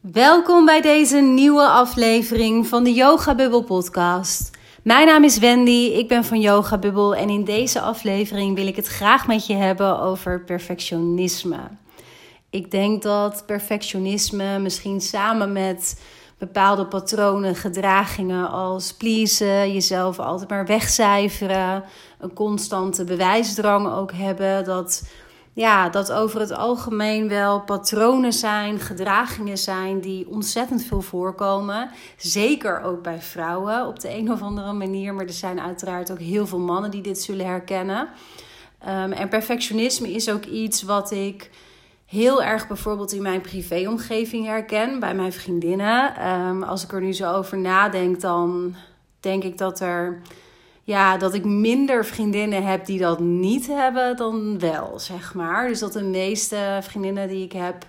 Welkom bij deze nieuwe aflevering van de Yoga Bubble podcast. Mijn naam is Wendy, ik ben van Yoga Bubble en in deze aflevering wil ik het graag met je hebben over perfectionisme. Ik denk dat perfectionisme misschien samen met bepaalde patronen, gedragingen als pleasen, jezelf altijd maar wegcijferen, een constante bewijsdrang ook hebben, dat ja, dat over het algemeen wel patronen zijn, gedragingen zijn die ontzettend veel voorkomen. Zeker ook bij vrouwen op de een of andere manier. Maar er zijn uiteraard ook heel veel mannen die dit zullen herkennen. Um, en perfectionisme is ook iets wat ik heel erg bijvoorbeeld in mijn privéomgeving herken, bij mijn vriendinnen. Um, als ik er nu zo over nadenk, dan denk ik dat er ja, dat ik minder vriendinnen heb die dat niet hebben dan wel, zeg maar. Dus dat de meeste vriendinnen die ik heb,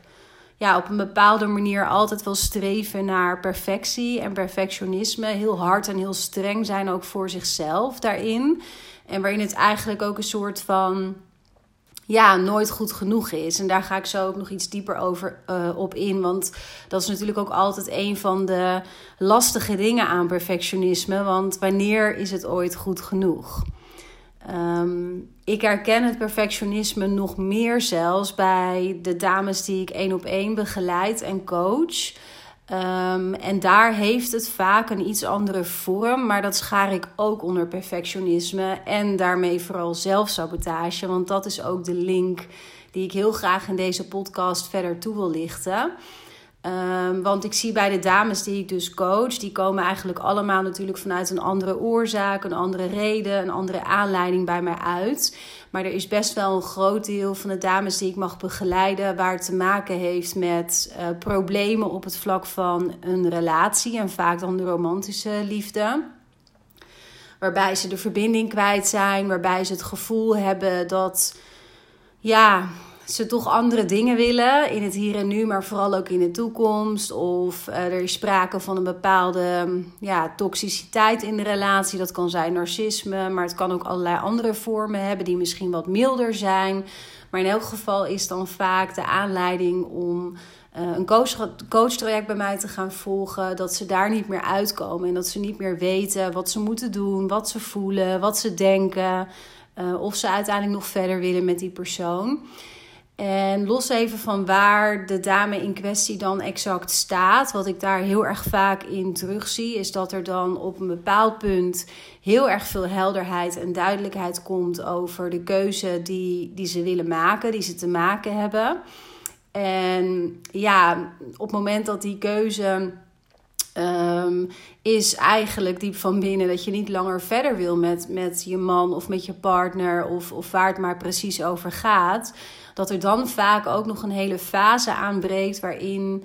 ja, op een bepaalde manier altijd wel streven naar perfectie en perfectionisme. Heel hard en heel streng zijn ook voor zichzelf daarin. En waarin het eigenlijk ook een soort van ja, nooit goed genoeg is. En daar ga ik zo ook nog iets dieper over uh, op in. Want dat is natuurlijk ook altijd een van de lastige dingen aan perfectionisme. Want wanneer is het ooit goed genoeg? Um, ik herken het perfectionisme nog meer zelfs bij de dames die ik één op één begeleid en coach. Um, en daar heeft het vaak een iets andere vorm, maar dat schaar ik ook onder perfectionisme en daarmee vooral zelfsabotage, want dat is ook de link die ik heel graag in deze podcast verder toe wil lichten. Um, want ik zie bij de dames die ik dus coach, die komen eigenlijk allemaal natuurlijk vanuit een andere oorzaak, een andere reden, een andere aanleiding bij mij uit. Maar er is best wel een groot deel van de dames die ik mag begeleiden, waar te maken heeft met uh, problemen op het vlak van een relatie en vaak dan de romantische liefde. Waarbij ze de verbinding kwijt zijn, waarbij ze het gevoel hebben dat ja, ze toch andere dingen willen in het hier en nu, maar vooral ook in de toekomst. Of uh, er is sprake van een bepaalde ja, toxiciteit in de relatie. Dat kan zijn narcisme, maar het kan ook allerlei andere vormen hebben die misschien wat milder zijn. Maar in elk geval is dan vaak de aanleiding om uh, een coach, coachtraject bij mij te gaan volgen. Dat ze daar niet meer uitkomen en dat ze niet meer weten wat ze moeten doen, wat ze voelen, wat ze denken. Uh, of ze uiteindelijk nog verder willen met die persoon. En los even van waar de dame in kwestie dan exact staat, wat ik daar heel erg vaak in terugzie, is dat er dan op een bepaald punt heel erg veel helderheid en duidelijkheid komt over de keuze die, die ze willen maken, die ze te maken hebben. En ja, op het moment dat die keuze um, is eigenlijk diep van binnen dat je niet langer verder wil met, met je man of met je partner of, of waar het maar precies over gaat dat er dan vaak ook nog een hele fase aanbreekt waarin,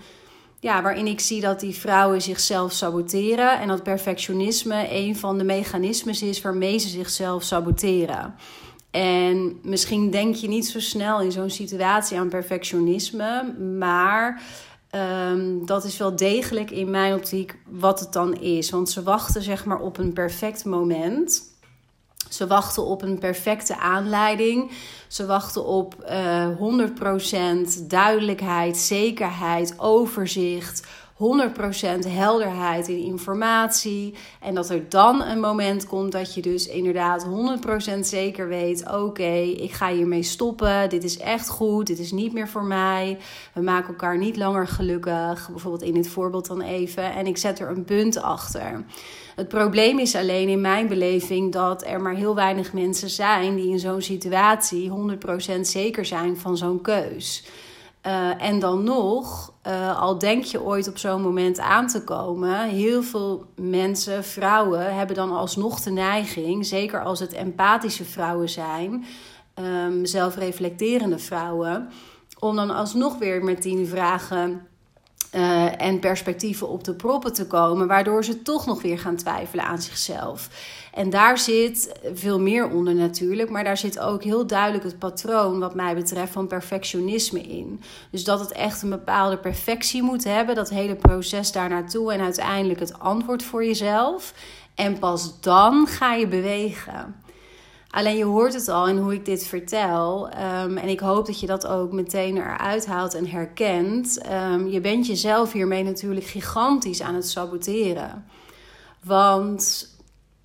ja, waarin ik zie dat die vrouwen zichzelf saboteren en dat perfectionisme een van de mechanismes is waarmee ze zichzelf saboteren. En misschien denk je niet zo snel in zo'n situatie aan perfectionisme, maar um, dat is wel degelijk in mijn optiek wat het dan is. Want ze wachten zeg maar op een perfect moment. Ze wachten op een perfecte aanleiding. Ze wachten op uh, eh, 100% duidelijkheid, zekerheid, overzicht. 100% helderheid in informatie. En dat er dan een moment komt dat je dus inderdaad 100% zeker weet: oké, ik ga hiermee stoppen. Dit is echt goed. Dit is niet meer voor mij. We maken elkaar niet langer gelukkig. Bijvoorbeeld in dit voorbeeld dan even. En ik zet er een punt achter. Het probleem is alleen in mijn beleving dat er maar heel weinig mensen zijn die in zo'n situatie 100% zeker zijn van zo'n keus. Uh, en dan nog, uh, al denk je ooit op zo'n moment aan te komen, heel veel mensen, vrouwen, hebben dan alsnog de neiging, zeker als het empathische vrouwen zijn, um, zelfreflecterende vrouwen, om dan alsnog weer met die vragen uh, en perspectieven op de proppen te komen, waardoor ze toch nog weer gaan twijfelen aan zichzelf. En daar zit veel meer onder natuurlijk, maar daar zit ook heel duidelijk het patroon, wat mij betreft, van perfectionisme in. Dus dat het echt een bepaalde perfectie moet hebben, dat hele proces daar naartoe en uiteindelijk het antwoord voor jezelf. En pas dan ga je bewegen. Alleen je hoort het al in hoe ik dit vertel. Ehm, en ik hoop dat je dat ook meteen eruit haalt en herkent. Ehm, je bent jezelf hiermee natuurlijk gigantisch aan het saboteren. Want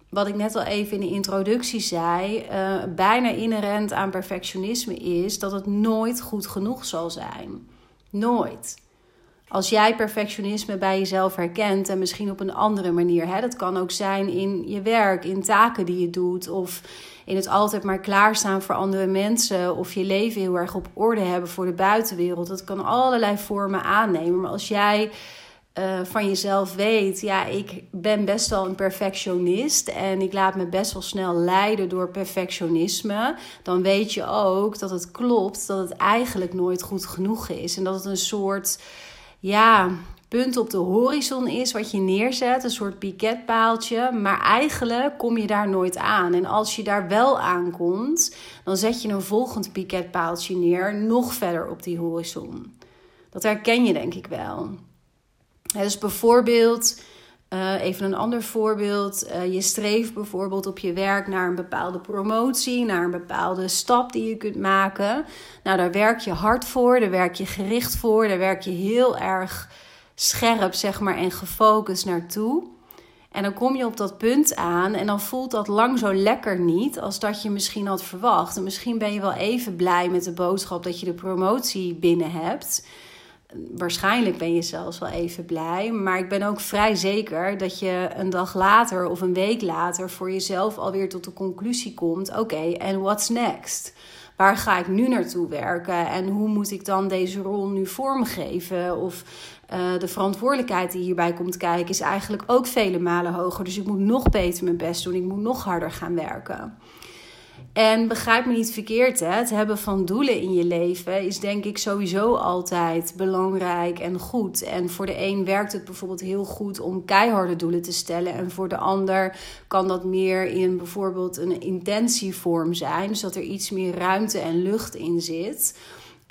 wat ik net al even in de introductie zei, uh, bijna inherent aan perfectionisme is dat het nooit goed genoeg zal zijn. Nooit. Als jij perfectionisme bij jezelf herkent en misschien op een andere manier, hè, dat kan ook zijn in je werk, in taken die je doet, of in het altijd maar klaarstaan voor andere mensen, of je leven heel erg op orde hebben voor de buitenwereld. Dat kan allerlei vormen aannemen. Maar als jij uh, van jezelf weet, ja, ik ben best wel een perfectionist en ik laat me best wel snel leiden door perfectionisme, dan weet je ook dat het klopt dat het eigenlijk nooit goed genoeg is en dat het een soort, ja, punt op de horizon is wat je neerzet, een soort piketpaaltje, maar eigenlijk kom je daar nooit aan. En als je daar wel aankomt, dan zet je een volgend piketpaaltje neer, nog verder op die horizon. Dat herken je denk ik wel dus bijvoorbeeld, uh, even een ander voorbeeld. Uh, je streeft bijvoorbeeld op je werk naar een bepaalde promotie, naar een bepaalde stap die je kunt maken. Nou, daar werk je hard voor, daar werk je gericht voor, daar werk je heel erg scherp, zeg maar, en gefocust naartoe. En dan kom je op dat punt aan en dan voelt dat lang zo lekker niet als dat je misschien had verwacht. En misschien ben je wel even blij met de boodschap dat je de promotie binnen hebt waarschijnlijk ben je zelfs wel even blij. Maar ik ben ook vrij zeker dat je een dag later of een week later voor jezelf alweer tot de conclusie komt: oké, en what's next? Waar ga ik nu naartoe werken en hoe moet ik dan deze rol nu vormgeven? Of uh, de verantwoordelijkheid die hierbij komt kijken is eigenlijk ook vele malen hoger. Dus ik moet nog beter mijn best doen, ik moet nog harder gaan werken. En begrijp me niet verkeerd, hè? het hebben van doelen in je leven is denk ik sowieso altijd belangrijk en goed. En voor de een werkt het bijvoorbeeld heel goed om keiharde doelen te stellen. En voor de ander kan dat meer in bijvoorbeeld een intentievorm zijn. Dus dat er iets meer ruimte en lucht in zit.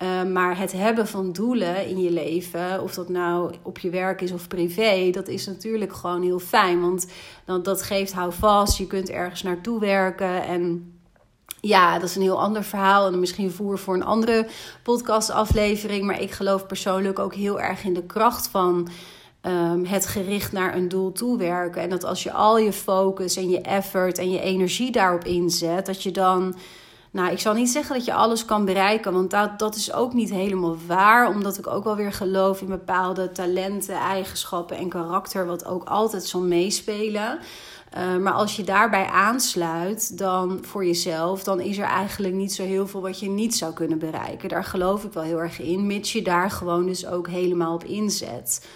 Uh, maar het hebben van doelen in je leven, of dat nou op je werk is of privé, dat is natuurlijk gewoon heel fijn. Want dat, dat geeft houvast, je kunt ergens naartoe werken en ja, dat is een heel ander verhaal en misschien voer voor een andere podcastaflevering. Maar ik geloof persoonlijk ook heel erg in de kracht van um, het gericht naar een doel toewerken. En dat als je al je focus en je effort en je energie daarop inzet, dat je dan. Nou, ik zal niet zeggen dat je alles kan bereiken, want dat, dat is ook niet helemaal waar. Omdat ik ook wel weer geloof in bepaalde talenten, eigenschappen en karakter, wat ook altijd zal meespelen. Eh, maar als je daarbij aansluit, dan voor jezelf, dan is er eigenlijk niet zo heel veel wat je niet zou kunnen bereiken. Daar geloof ik wel heel erg in, mits je daar gewoon dus ook helemaal op inzet.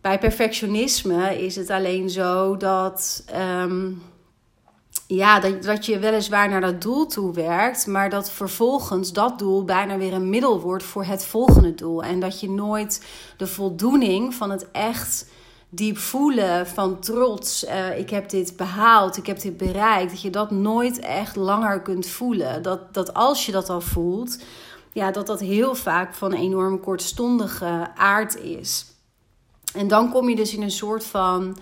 Bij perfectionisme is het alleen zo dat, um, ja, dat, dat je weliswaar naar dat doel toe werkt, maar dat vervolgens dat doel bijna weer een middel wordt voor het volgende doel. En dat je nooit de voldoening van het echt diep voelen van trots. Uh, ik heb dit behaald, ik heb dit bereikt. Dat je dat nooit echt langer kunt voelen. Dat, dat als je dat al voelt, ja, dat dat heel vaak van enorm kortstondige aard is. En dan kom je dus in een soort van.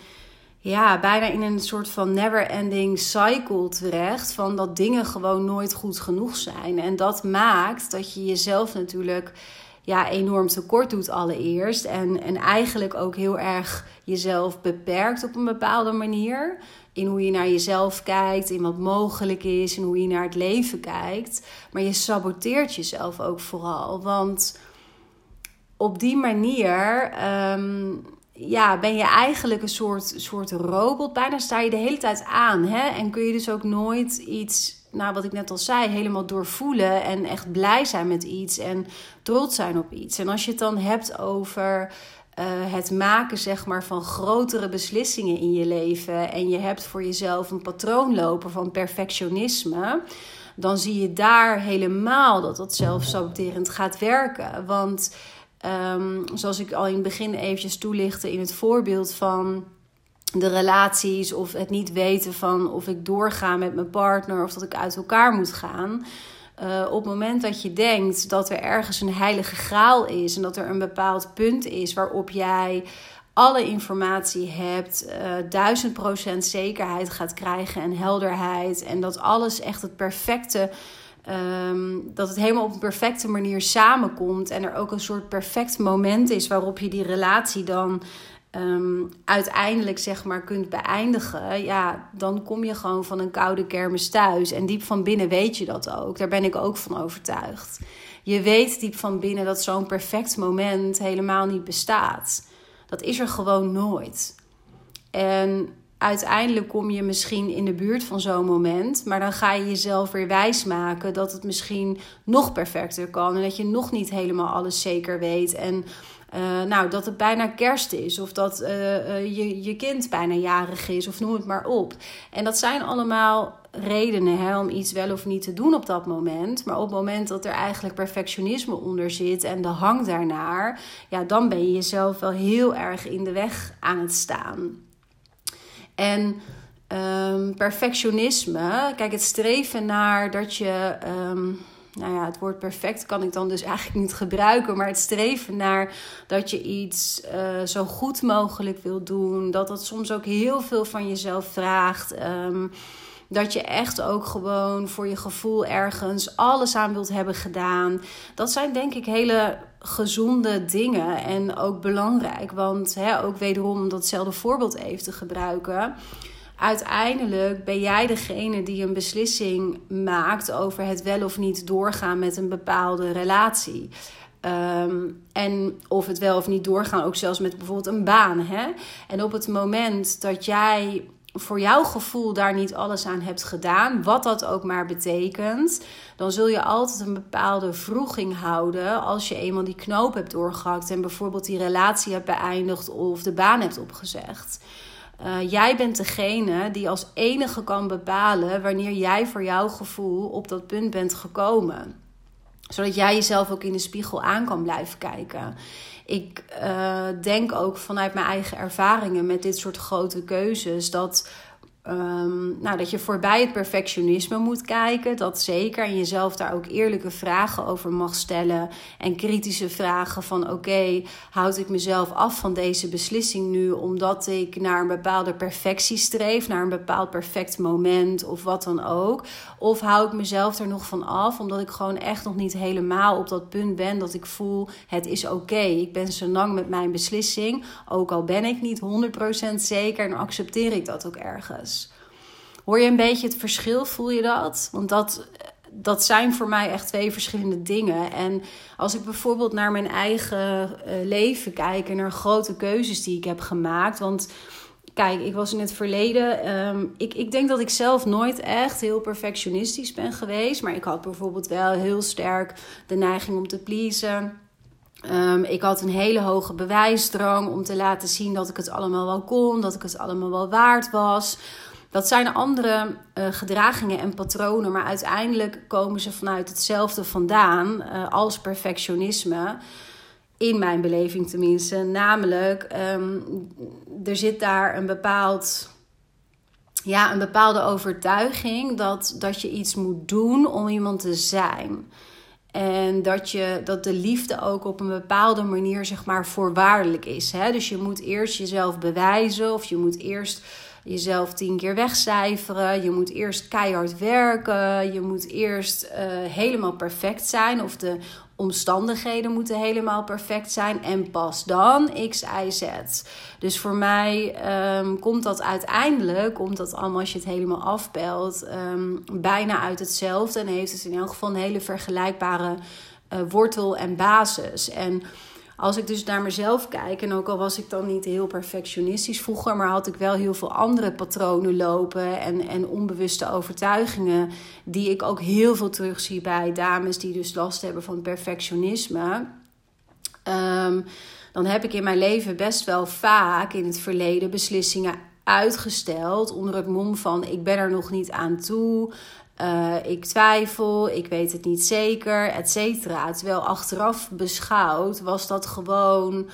Ja, bijna in een soort van never-ending cycle terecht. Van dat dingen gewoon nooit goed genoeg zijn. En dat maakt dat je jezelf natuurlijk ja, enorm tekort doet allereerst. En, en eigenlijk ook heel erg jezelf beperkt op een bepaalde manier. In hoe je naar jezelf kijkt, in wat mogelijk is, in hoe je naar het leven kijkt. Maar je saboteert jezelf ook vooral. Want op die manier ehm, ja, ben je eigenlijk een soort, soort robot. Bijna sta je de hele tijd aan. Hè? En kun je dus ook nooit iets nou, wat ik net al zei, helemaal doorvoelen en echt blij zijn met iets en trots zijn op iets. En als je het dan hebt over uh, het maken zeg maar, van grotere beslissingen in je leven en je hebt voor jezelf een patroon lopen van perfectionisme, dan zie je daar helemaal dat dat zelfsaboterend gaat werken. Want um, zoals ik al in het begin eventjes toelichtte in het voorbeeld van de relaties of het niet weten van of ik doorga met mijn partner of dat ik uit elkaar moet gaan. Uh, op het moment dat je denkt dat er ergens een heilige graal is en dat er een bepaald punt is waarop jij alle informatie hebt, uh, duizend procent zekerheid gaat krijgen en helderheid. En dat alles echt het perfecte, um, dat het helemaal op een perfecte manier samenkomt. En er ook een soort perfect moment is waarop je die relatie dan um, uiteindelijk zeg maar kunt beëindigen, ja, dan kom je gewoon van een koude kermis thuis. En diep van binnen weet je dat ook. Daar ben ik ook van overtuigd. Je weet diep van binnen dat zo'n perfect moment helemaal niet bestaat. Dat is er gewoon nooit. En uiteindelijk kom je misschien in de buurt van zo'n moment, maar dan ga je jezelf weer wijsmaken dat het misschien nog perfecter kan en dat je nog niet helemaal alles zeker weet. En uh, nou, dat het bijna kerst is, of dat uh, je, je kind bijna jarig is, of noem het maar op. En dat zijn allemaal redenen hè, om iets wel of niet te doen op dat moment. Maar op het moment dat er eigenlijk perfectionisme onder zit en de hang daarnaar, ja, dan ben je jezelf wel heel erg in de weg aan het staan. En um, perfectionisme, kijk, het streven naar dat je. Um, nou ja, het woord perfect kan ik dan dus eigenlijk niet gebruiken. Maar het streven naar dat je iets uh, zo goed mogelijk wil doen. Dat dat soms ook heel veel van jezelf vraagt. Um, dat je echt ook gewoon voor je gevoel ergens alles aan wilt hebben gedaan. Dat zijn denk ik hele gezonde dingen en ook belangrijk. Want hè, ook wederom om datzelfde voorbeeld even te gebruiken uiteindelijk ben jij degene die een beslissing maakt over het wel of niet doorgaan met een bepaalde relatie. Um, en of het wel of niet doorgaan, ook zelfs met bijvoorbeeld een baan. Hè? En op het moment dat jij voor jouw gevoel daar niet alles aan hebt gedaan, wat dat ook maar betekent, dan zul je altijd een bepaalde vroeging houden als je eenmaal die knoop hebt doorgehakt en bijvoorbeeld die relatie hebt beëindigd of de baan hebt opgezegd. Uh, jij bent degene die als enige kan bepalen wanneer jij voor jouw gevoel op dat punt bent gekomen. Zodat jij jezelf ook in de spiegel aan kan blijven kijken. Ik uh, denk ook vanuit mijn eigen ervaringen met dit soort grote keuzes dat Um, nou, dat je voorbij het perfectionisme moet kijken, dat zeker. En jezelf daar ook eerlijke vragen over mag stellen. En kritische vragen van oké, houd ik mezelf af van deze beslissing nu omdat ik naar een bepaalde perfectie streef, naar een bepaald perfect moment of wat dan ook. Of hou ik mezelf er nog van af omdat ik gewoon echt nog niet helemaal op dat punt ben dat ik voel het is oké. Ik ben zo lang met mijn beslissing, ook al ben ik niet 100% zeker en accepteer ik dat ook ergens. Hoor je een beetje het verschil? Voel je dat? Want dat, dat zijn voor mij echt twee verschillende dingen. En als ik bijvoorbeeld naar mijn eigen uh, leven kijk en naar grote keuzes die ik heb gemaakt. Want kijk, ik was in het verleden. Um, ik, ik denk dat ik zelf nooit echt heel perfectionistisch ben geweest. Maar ik had bijvoorbeeld wel heel sterk de neiging om te pleasen. Um, ik had een hele hoge bewijsdrang om te laten zien dat ik het allemaal wel kon, dat ik het allemaal wel waard was. Dat zijn andere uh, gedragingen en patronen, maar uiteindelijk komen ze vanuit hetzelfde vandaan uh, als perfectionisme. In mijn beleving tenminste. Namelijk, um, er zit daar een bepaald ja, een bepaalde overtuiging dat, dat je iets moet doen om iemand te zijn. En dat, je, dat de liefde ook op een bepaalde manier, zeg maar, voorwaardelijk is. Hè? Dus je moet eerst jezelf bewijzen of je moet eerst jezelf tien keer wegcijferen. Je moet eerst keihard werken. Je moet eerst uh, helemaal perfect zijn. Of de omstandigheden moeten helemaal perfect zijn. En pas dan X, Y, Z. Dus voor mij um, komt dat uiteindelijk, komt dat allemaal als je het helemaal afpelt, um, bijna uit hetzelfde. En heeft het in elk geval een hele vergelijkbare uh, wortel en basis. En als ik dus naar mezelf kijk, en ook al was ik dan niet heel perfectionistisch vroeger, maar had ik wel heel veel andere patronen lopen en, en onbewuste overtuigingen, die ik ook heel veel terugzie bij dames die dus last hebben van perfectionisme. Um, dan heb ik in mijn leven best wel vaak in het verleden beslissingen uitgesteld onder het mom van ik ben er nog niet aan toe. Uh, ik twijfel, ik weet het niet zeker, et cetera. Terwijl achteraf beschouwd was dat gewoon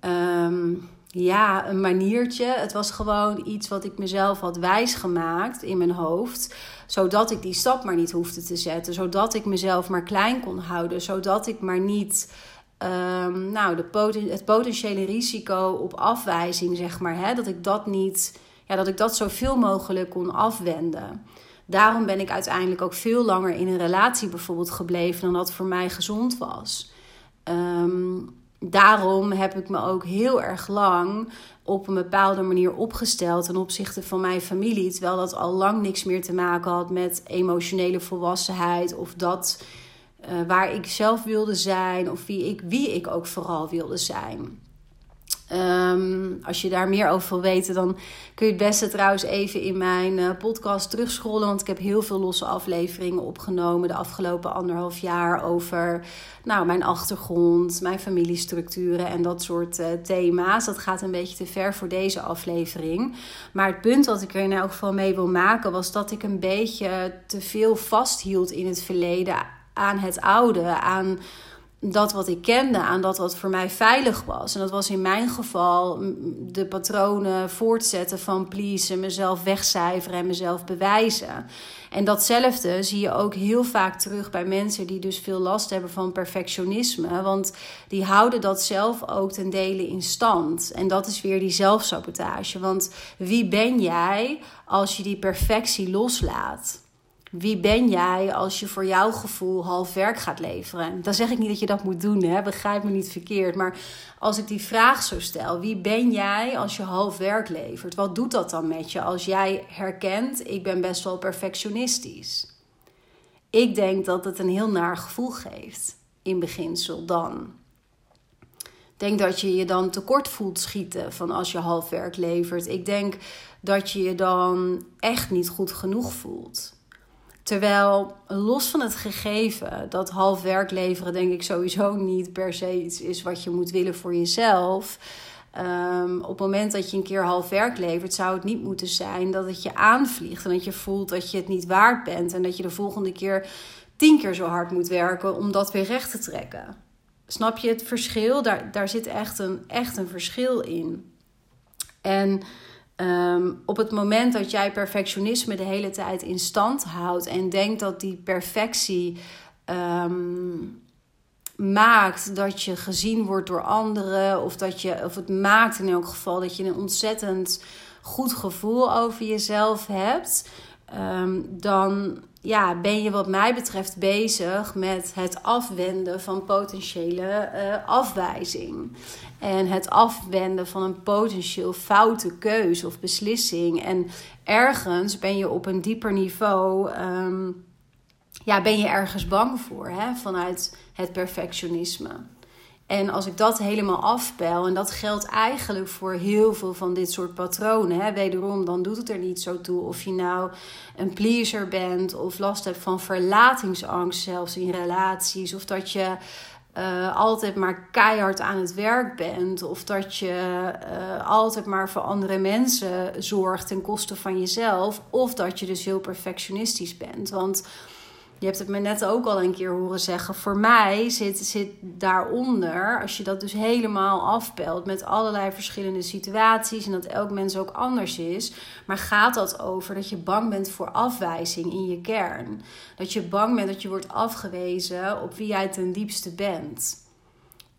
um, ja, een maniertje. Het was gewoon iets wat ik mezelf had wijsgemaakt in mijn hoofd. Zodat ik die stap maar niet hoefde te zetten. Zodat ik mezelf maar klein kon houden. Zodat ik maar niet ehm, nou, de het potentiële risico op afwijzing, zeg maar, hè, dat ik dat niet, ja, dat ik dat zoveel mogelijk kon afwenden. Daarom ben ik uiteindelijk ook veel langer in een relatie bijvoorbeeld gebleven dan dat voor mij gezond was. Ehm, daarom heb ik me ook heel erg lang op een bepaalde manier opgesteld ten opzichte van mijn familie. Terwijl dat al lang niks meer te maken had met emotionele volwassenheid of dat uh, waar ik zelf wilde zijn of wie ik, wie ik ook vooral wilde zijn. Um, als je daar meer over wil weten, dan kun je het beste trouwens even in mijn uh, podcast terugscrollen. Want ik heb heel veel losse afleveringen opgenomen de afgelopen anderhalf jaar over nou, mijn achtergrond, mijn familiestructuren en dat soort uh, thema's. Dat gaat een beetje te ver voor deze aflevering. Maar het punt wat ik er in elk geval mee wil maken was dat ik een beetje te veel vasthield in het verleden aan het oude, aan dat wat ik kende, aan dat wat voor mij veilig was. En dat was in mijn geval de patronen voortzetten van pleasen, mezelf wegcijferen en mezelf bewijzen. En datzelfde zie je ook heel vaak terug bij mensen die dus veel last hebben van perfectionisme. Want die houden dat zelf ook ten dele in stand. En dat is weer die zelfsabotage. Want wie ben jij als je die perfectie loslaat? Wie ben jij als je voor jouw gevoel half werk gaat leveren? Dan zeg ik niet dat je dat moet doen, hè? begrijp me niet verkeerd. Maar als ik die vraag zo stel, wie ben jij als je half werk levert? Wat doet dat dan met je als jij herkent, ik ben best wel perfectionistisch? Ik denk dat het een heel naar gevoel geeft, in beginsel dan. Ik denk dat je je dan tekort voelt schieten van als je half werk levert. Ik denk dat je je dan echt niet goed genoeg voelt. Terwijl los van het gegeven dat half werk leveren, denk ik sowieso niet per se iets is wat je moet willen voor jezelf. Um, op het moment dat je een keer half werk levert, zou het niet moeten zijn dat het je aanvliegt en dat je voelt dat je het niet waard bent en dat je de volgende keer tien keer zo hard moet werken om dat weer recht te trekken. Snap je het verschil? Daar, daar zit echt een, echt een verschil in. En Ehm, op het moment dat jij perfectionisme de hele tijd in stand houdt en denkt dat die perfectie ehm, maakt dat je gezien wordt door anderen, of dat je, of het maakt in elk geval dat je een ontzettend goed gevoel over jezelf hebt, ehm, dan ja, ben je wat mij betreft bezig met het afwenden van potentiële uh, afwijzing. En het afwenden van een potentieel foute keus of beslissing. En ergens ben je op een dieper niveau. Ehm, ja, ben je ergens bang voor hè? vanuit het perfectionisme. En als ik dat helemaal afpel, en dat geldt eigenlijk voor heel veel van dit soort patronen, hè, wederom, dan doet het er niet zo toe of je nou een pleaser bent of last hebt van verlatingsangst, zelfs in relaties, of dat je uh, altijd maar keihard aan het werk bent, of dat je uh, altijd maar voor andere mensen zorgt ten koste van jezelf, of dat je dus heel perfectionistisch bent. Want je hebt het me net ook al een keer horen zeggen. Voor mij zit, zit daaronder, als je dat dus helemaal afpelt met allerlei verschillende situaties en dat elk mens ook anders is. Maar gaat dat over dat je bang bent voor afwijzing in je kern? Dat je bang bent dat je wordt afgewezen op wie jij ten diepste bent.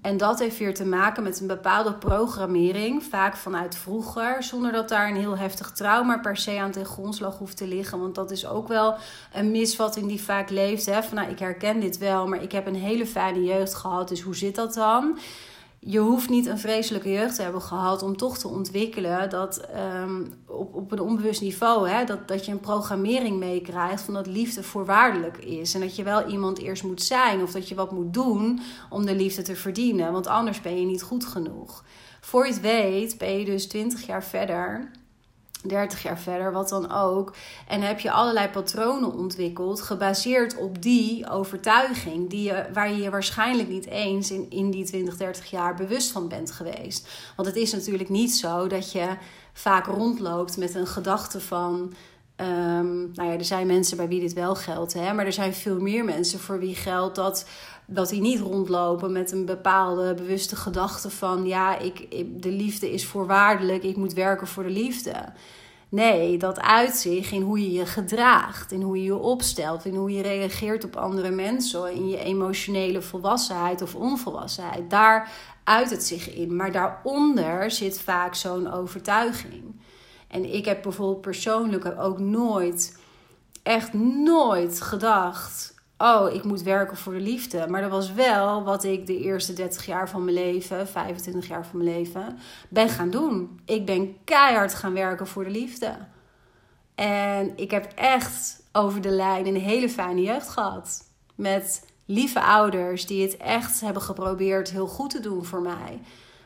En dat heeft weer te maken met een bepaalde programmering, vaak vanuit vroeger, zonder dat daar een heel heftig trauma per se aan ten grondslag hoeft te liggen. Want dat is ook wel een misvatting die vaak leeft. Hè? Van nou, ik herken dit wel, maar ik heb een hele fijne jeugd gehad, dus hoe zit dat dan? Je hoeft niet een vreselijke jeugd te hebben gehad om toch te ontwikkelen dat ehm, op, op een onbewust niveau, hè, dat, dat je een programmering meekrijgt van dat liefde voorwaardelijk is. En dat je wel iemand eerst moet zijn of dat je wat moet doen om de liefde te verdienen, want anders ben je niet goed genoeg. Voor je het weet ben je dus 20 jaar verder 30 jaar verder, wat dan ook. En heb je allerlei patronen ontwikkeld, gebaseerd op die overtuiging, die je, waar je je waarschijnlijk niet eens in, in die 20, 30 jaar bewust van bent geweest. Want het is natuurlijk niet zo dat je vaak rondloopt met een gedachte van. Um, nou ja, er zijn mensen bij wie dit wel geldt, hè, maar er zijn veel meer mensen voor wie geldt dat dat die niet rondlopen met een bepaalde bewuste gedachte van ja, ik, de liefde is voorwaardelijk, ik moet werken voor de liefde. Nee, dat uitzicht in hoe je je gedraagt, in hoe je je opstelt, in hoe je reageert op andere mensen, in je emotionele volwassenheid of onvolwassenheid. Daar uit het zich in. Maar daaronder zit vaak zo'n overtuiging. En ik heb bijvoorbeeld persoonlijk ook nooit, echt nooit gedacht oh, ik moet werken voor de liefde. Maar dat was wel wat ik de eerste 30 jaar van mijn leven, 25 jaar van mijn leven, ben gaan doen. Ik ben keihard gaan werken voor de liefde. En ik heb echt over de lijn een hele fijne jeugd gehad. Met lieve ouders die het echt hebben geprobeerd heel goed te doen voor mij.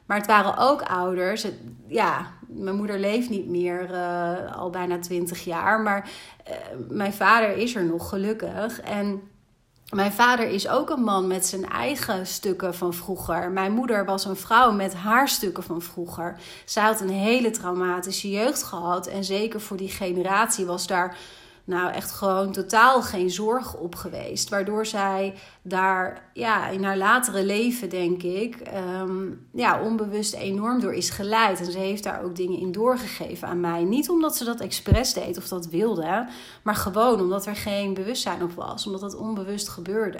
Maar het waren ook ouders. ja, mijn moeder leeft niet meer uh, al bijna 20 jaar. Maar uh, mijn vader is er nog gelukkig. En mijn vader is ook een man met zijn eigen stukken van vroeger. Mijn moeder was een vrouw met haar stukken van vroeger. Zij had een hele traumatische jeugd gehad. En zeker voor die generatie was daar nou echt gewoon totaal geen zorg op geweest. Waardoor zij daar ja, in haar latere leven, denk ik, ehm, ja, onbewust enorm door is geleid. En ze heeft daar ook dingen in doorgegeven aan mij. Niet omdat ze dat expres deed of dat wilde, maar gewoon omdat er geen bewustzijn op was. Omdat het onbewust gebeurde.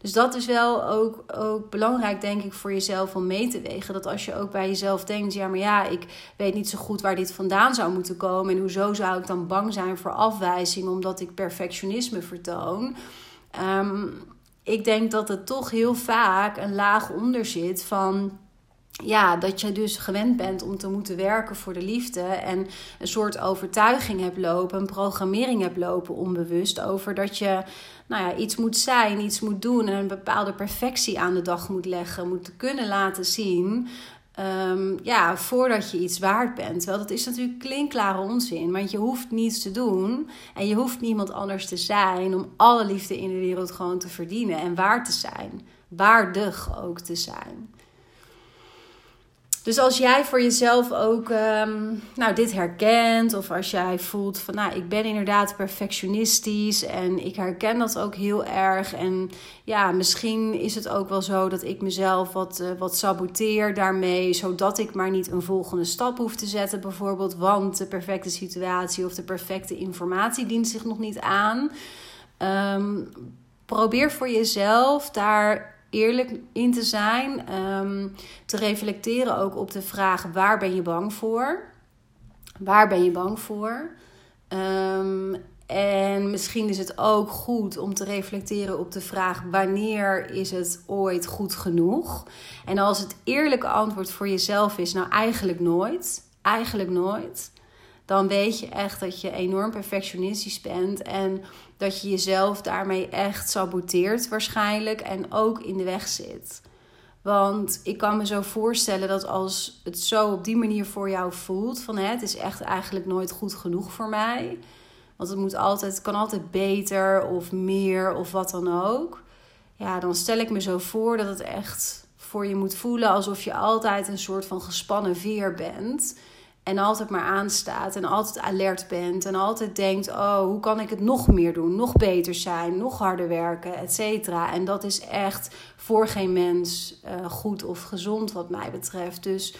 Dus dat is wel ook, ook belangrijk, denk ik, voor jezelf om mee te wegen. Dat als je ook bij jezelf denkt: ja, maar ja, ik weet niet zo goed waar dit vandaan zou moeten komen. En hoezo zou ik dan bang zijn voor afwijzing omdat ik perfectionisme vertoon? Ehm, ik denk dat het toch heel vaak een laag onder zit van ja, dat je dus gewend bent om te moeten werken voor de liefde. En een soort overtuiging hebt lopen, een programmering hebt lopen onbewust over dat je nou ja, iets moet zijn, iets moet doen en een bepaalde perfectie aan de dag moet leggen, moet kunnen laten zien. Um, ja, voordat je iets waard bent. Wel, dat is natuurlijk klinkklare onzin. Want je hoeft niets te doen. En je hoeft niemand anders te zijn. om alle liefde in de wereld gewoon te verdienen. En waard te zijn. Waardig ook te zijn. Dus als jij voor jezelf ook ehm, nou, dit herkent, of als jij voelt van nou, ik ben inderdaad perfectionistisch en ik herken dat ook heel erg. En ja, misschien is het ook wel zo dat ik mezelf wat, uh, wat saboteer daarmee, zodat ik maar niet een volgende stap hoef te zetten, bijvoorbeeld, want de perfecte situatie of de perfecte informatie dient zich nog niet aan. Ehm, probeer voor jezelf daar eerlijk in te zijn. Ehm, te reflecteren ook op de vraag: waar ben je bang voor? Waar ben je bang voor? Um, en misschien is het ook goed om te reflecteren op de vraag: wanneer is het ooit goed genoeg? En als het eerlijke antwoord voor jezelf is: nou eigenlijk nooit, eigenlijk nooit, dan weet je echt dat je enorm perfectionistisch bent en dat je jezelf daarmee echt saboteert waarschijnlijk en ook in de weg zit. Want ik kan me zo voorstellen dat als het zo op die manier voor jou voelt, van het is echt eigenlijk nooit goed genoeg voor mij. Want het moet altijd, het kan altijd beter of meer of wat dan ook. Ja, dan stel ik me zo voor dat het echt voor je moet voelen alsof je altijd een soort van gespannen veer bent. En altijd maar aanstaat en altijd alert bent. En altijd denkt: oh, hoe kan ik het nog meer doen? Nog beter zijn, nog harder werken, et cetera. En dat is echt voor geen mens uh, goed of gezond, wat mij betreft. Dus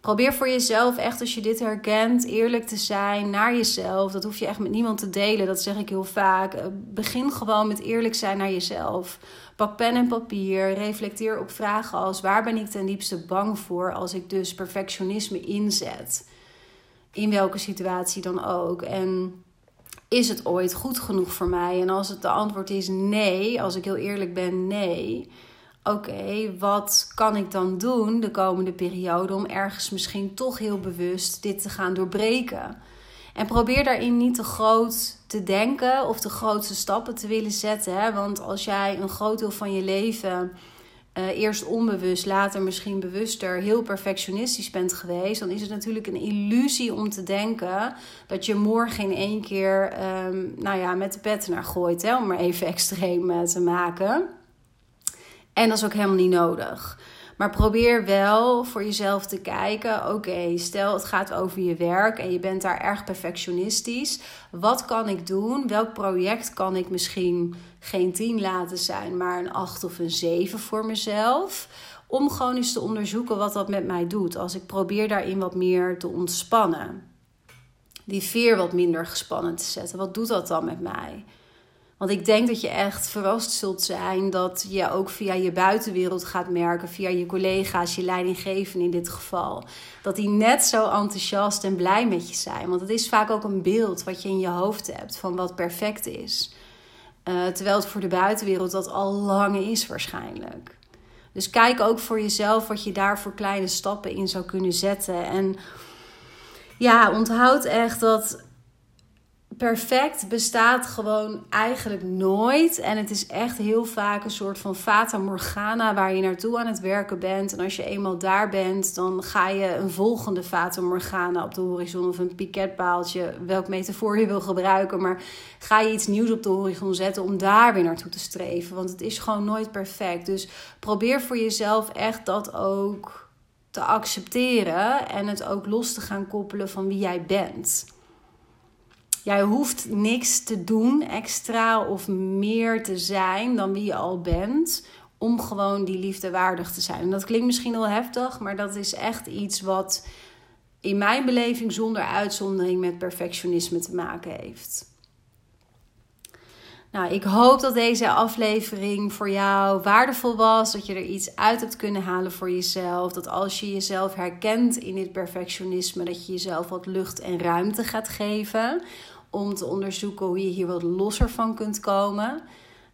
probeer voor jezelf echt, als je dit herkent, eerlijk te zijn naar jezelf. Dat hoef je echt met niemand te delen. Dat zeg ik heel vaak. Eh, begin gewoon met eerlijk zijn naar jezelf. Pak pen en papier. Reflecteer op vragen als: waar ben ik ten diepste bang voor als ik dus perfectionisme inzet? In welke situatie dan ook. En is het ooit goed genoeg voor mij? En als het de antwoord is nee, als ik heel eerlijk ben, nee. Oké, wat kan ik dan doen de komende periode om ergens misschien toch heel bewust dit te gaan doorbreken? En probeer daarin niet te groot te denken of de grootste stappen te willen zetten. Hè? Want als jij een groot deel van je leven uh, eerst onbewust, later misschien bewuster, heel perfectionistisch bent geweest, dan is het natuurlijk een illusie om te denken dat je morgen in één keer, um, nou ja, met de pet naar gooit, hè? om maar even extreem uh, te maken. En dat is ook helemaal niet nodig. Maar probeer wel voor jezelf te kijken: oké, stel het gaat over je werk en je bent daar erg perfectionistisch. Wat kan ik doen? Welk project kan ik misschien geen 10 laten zijn, maar een 8 of een 7 voor mezelf? Om gewoon eens te onderzoeken wat dat met mij doet. Als ik probeer daarin wat meer te ontspannen. die veer wat minder gespannen te zetten. Wat doet dat dan met mij? Want ik denk dat je echt verrast zult zijn dat je ook via je buitenwereld gaat merken, via je collega's, je leidinggevenden in dit geval, dat die net zo enthousiast en blij met je zijn. Want het is vaak ook een beeld wat je in je hoofd hebt van wat perfect is. Uh, terwijl het voor de buitenwereld dat al lang is waarschijnlijk. Dus kijk ook voor jezelf wat je daar voor kleine stappen in zou kunnen zetten. En ja, onthoud echt dat perfect bestaat gewoon eigenlijk nooit. En het is echt heel vaak een soort van fata morgana waar je naartoe aan het werken bent. En als je eenmaal daar bent, dan ga je een volgende fata morgana op de horizon of een piketpaaltje, welk metafoor je wil gebruiken. Maar ga je iets nieuws op de horizon zetten om daar weer naartoe te streven. Want het is gewoon nooit perfect. Dus probeer voor jezelf echt dat ook te accepteren en het ook los te gaan koppelen van wie jij bent. Jij hoeft niks te doen extra of meer te zijn dan wie je al bent. Om gewoon die liefde waardig te zijn. En dat klinkt misschien wel heftig, maar dat is echt iets wat in mijn beleving zonder uitzondering met perfectionisme te maken heeft. Nou, ik hoop dat deze aflevering voor jou waardevol was. Dat je er iets uit hebt kunnen halen voor jezelf. Dat als je jezelf herkent in dit perfectionisme, dat je jezelf wat lucht en ruimte gaat geven. Om te onderzoeken hoe je hier wat losser van kunt komen.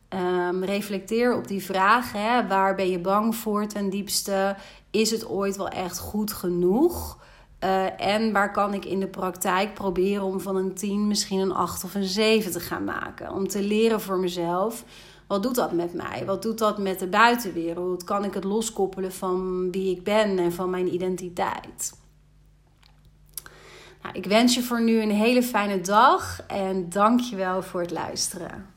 Um, reflecteer op die vraag: hè, waar ben je bang voor ten diepste? Is het ooit wel echt goed genoeg? Uh, en waar kan ik in de praktijk proberen om van een 10 misschien een 8 of een 7 te gaan maken? Om te leren voor mezelf. Wat doet dat met mij? Wat doet dat met de buitenwereld? Kan ik het loskoppelen van wie ik ben en van mijn identiteit? Nou, ik wens je voor nu een hele fijne dag en dank je wel voor het luisteren.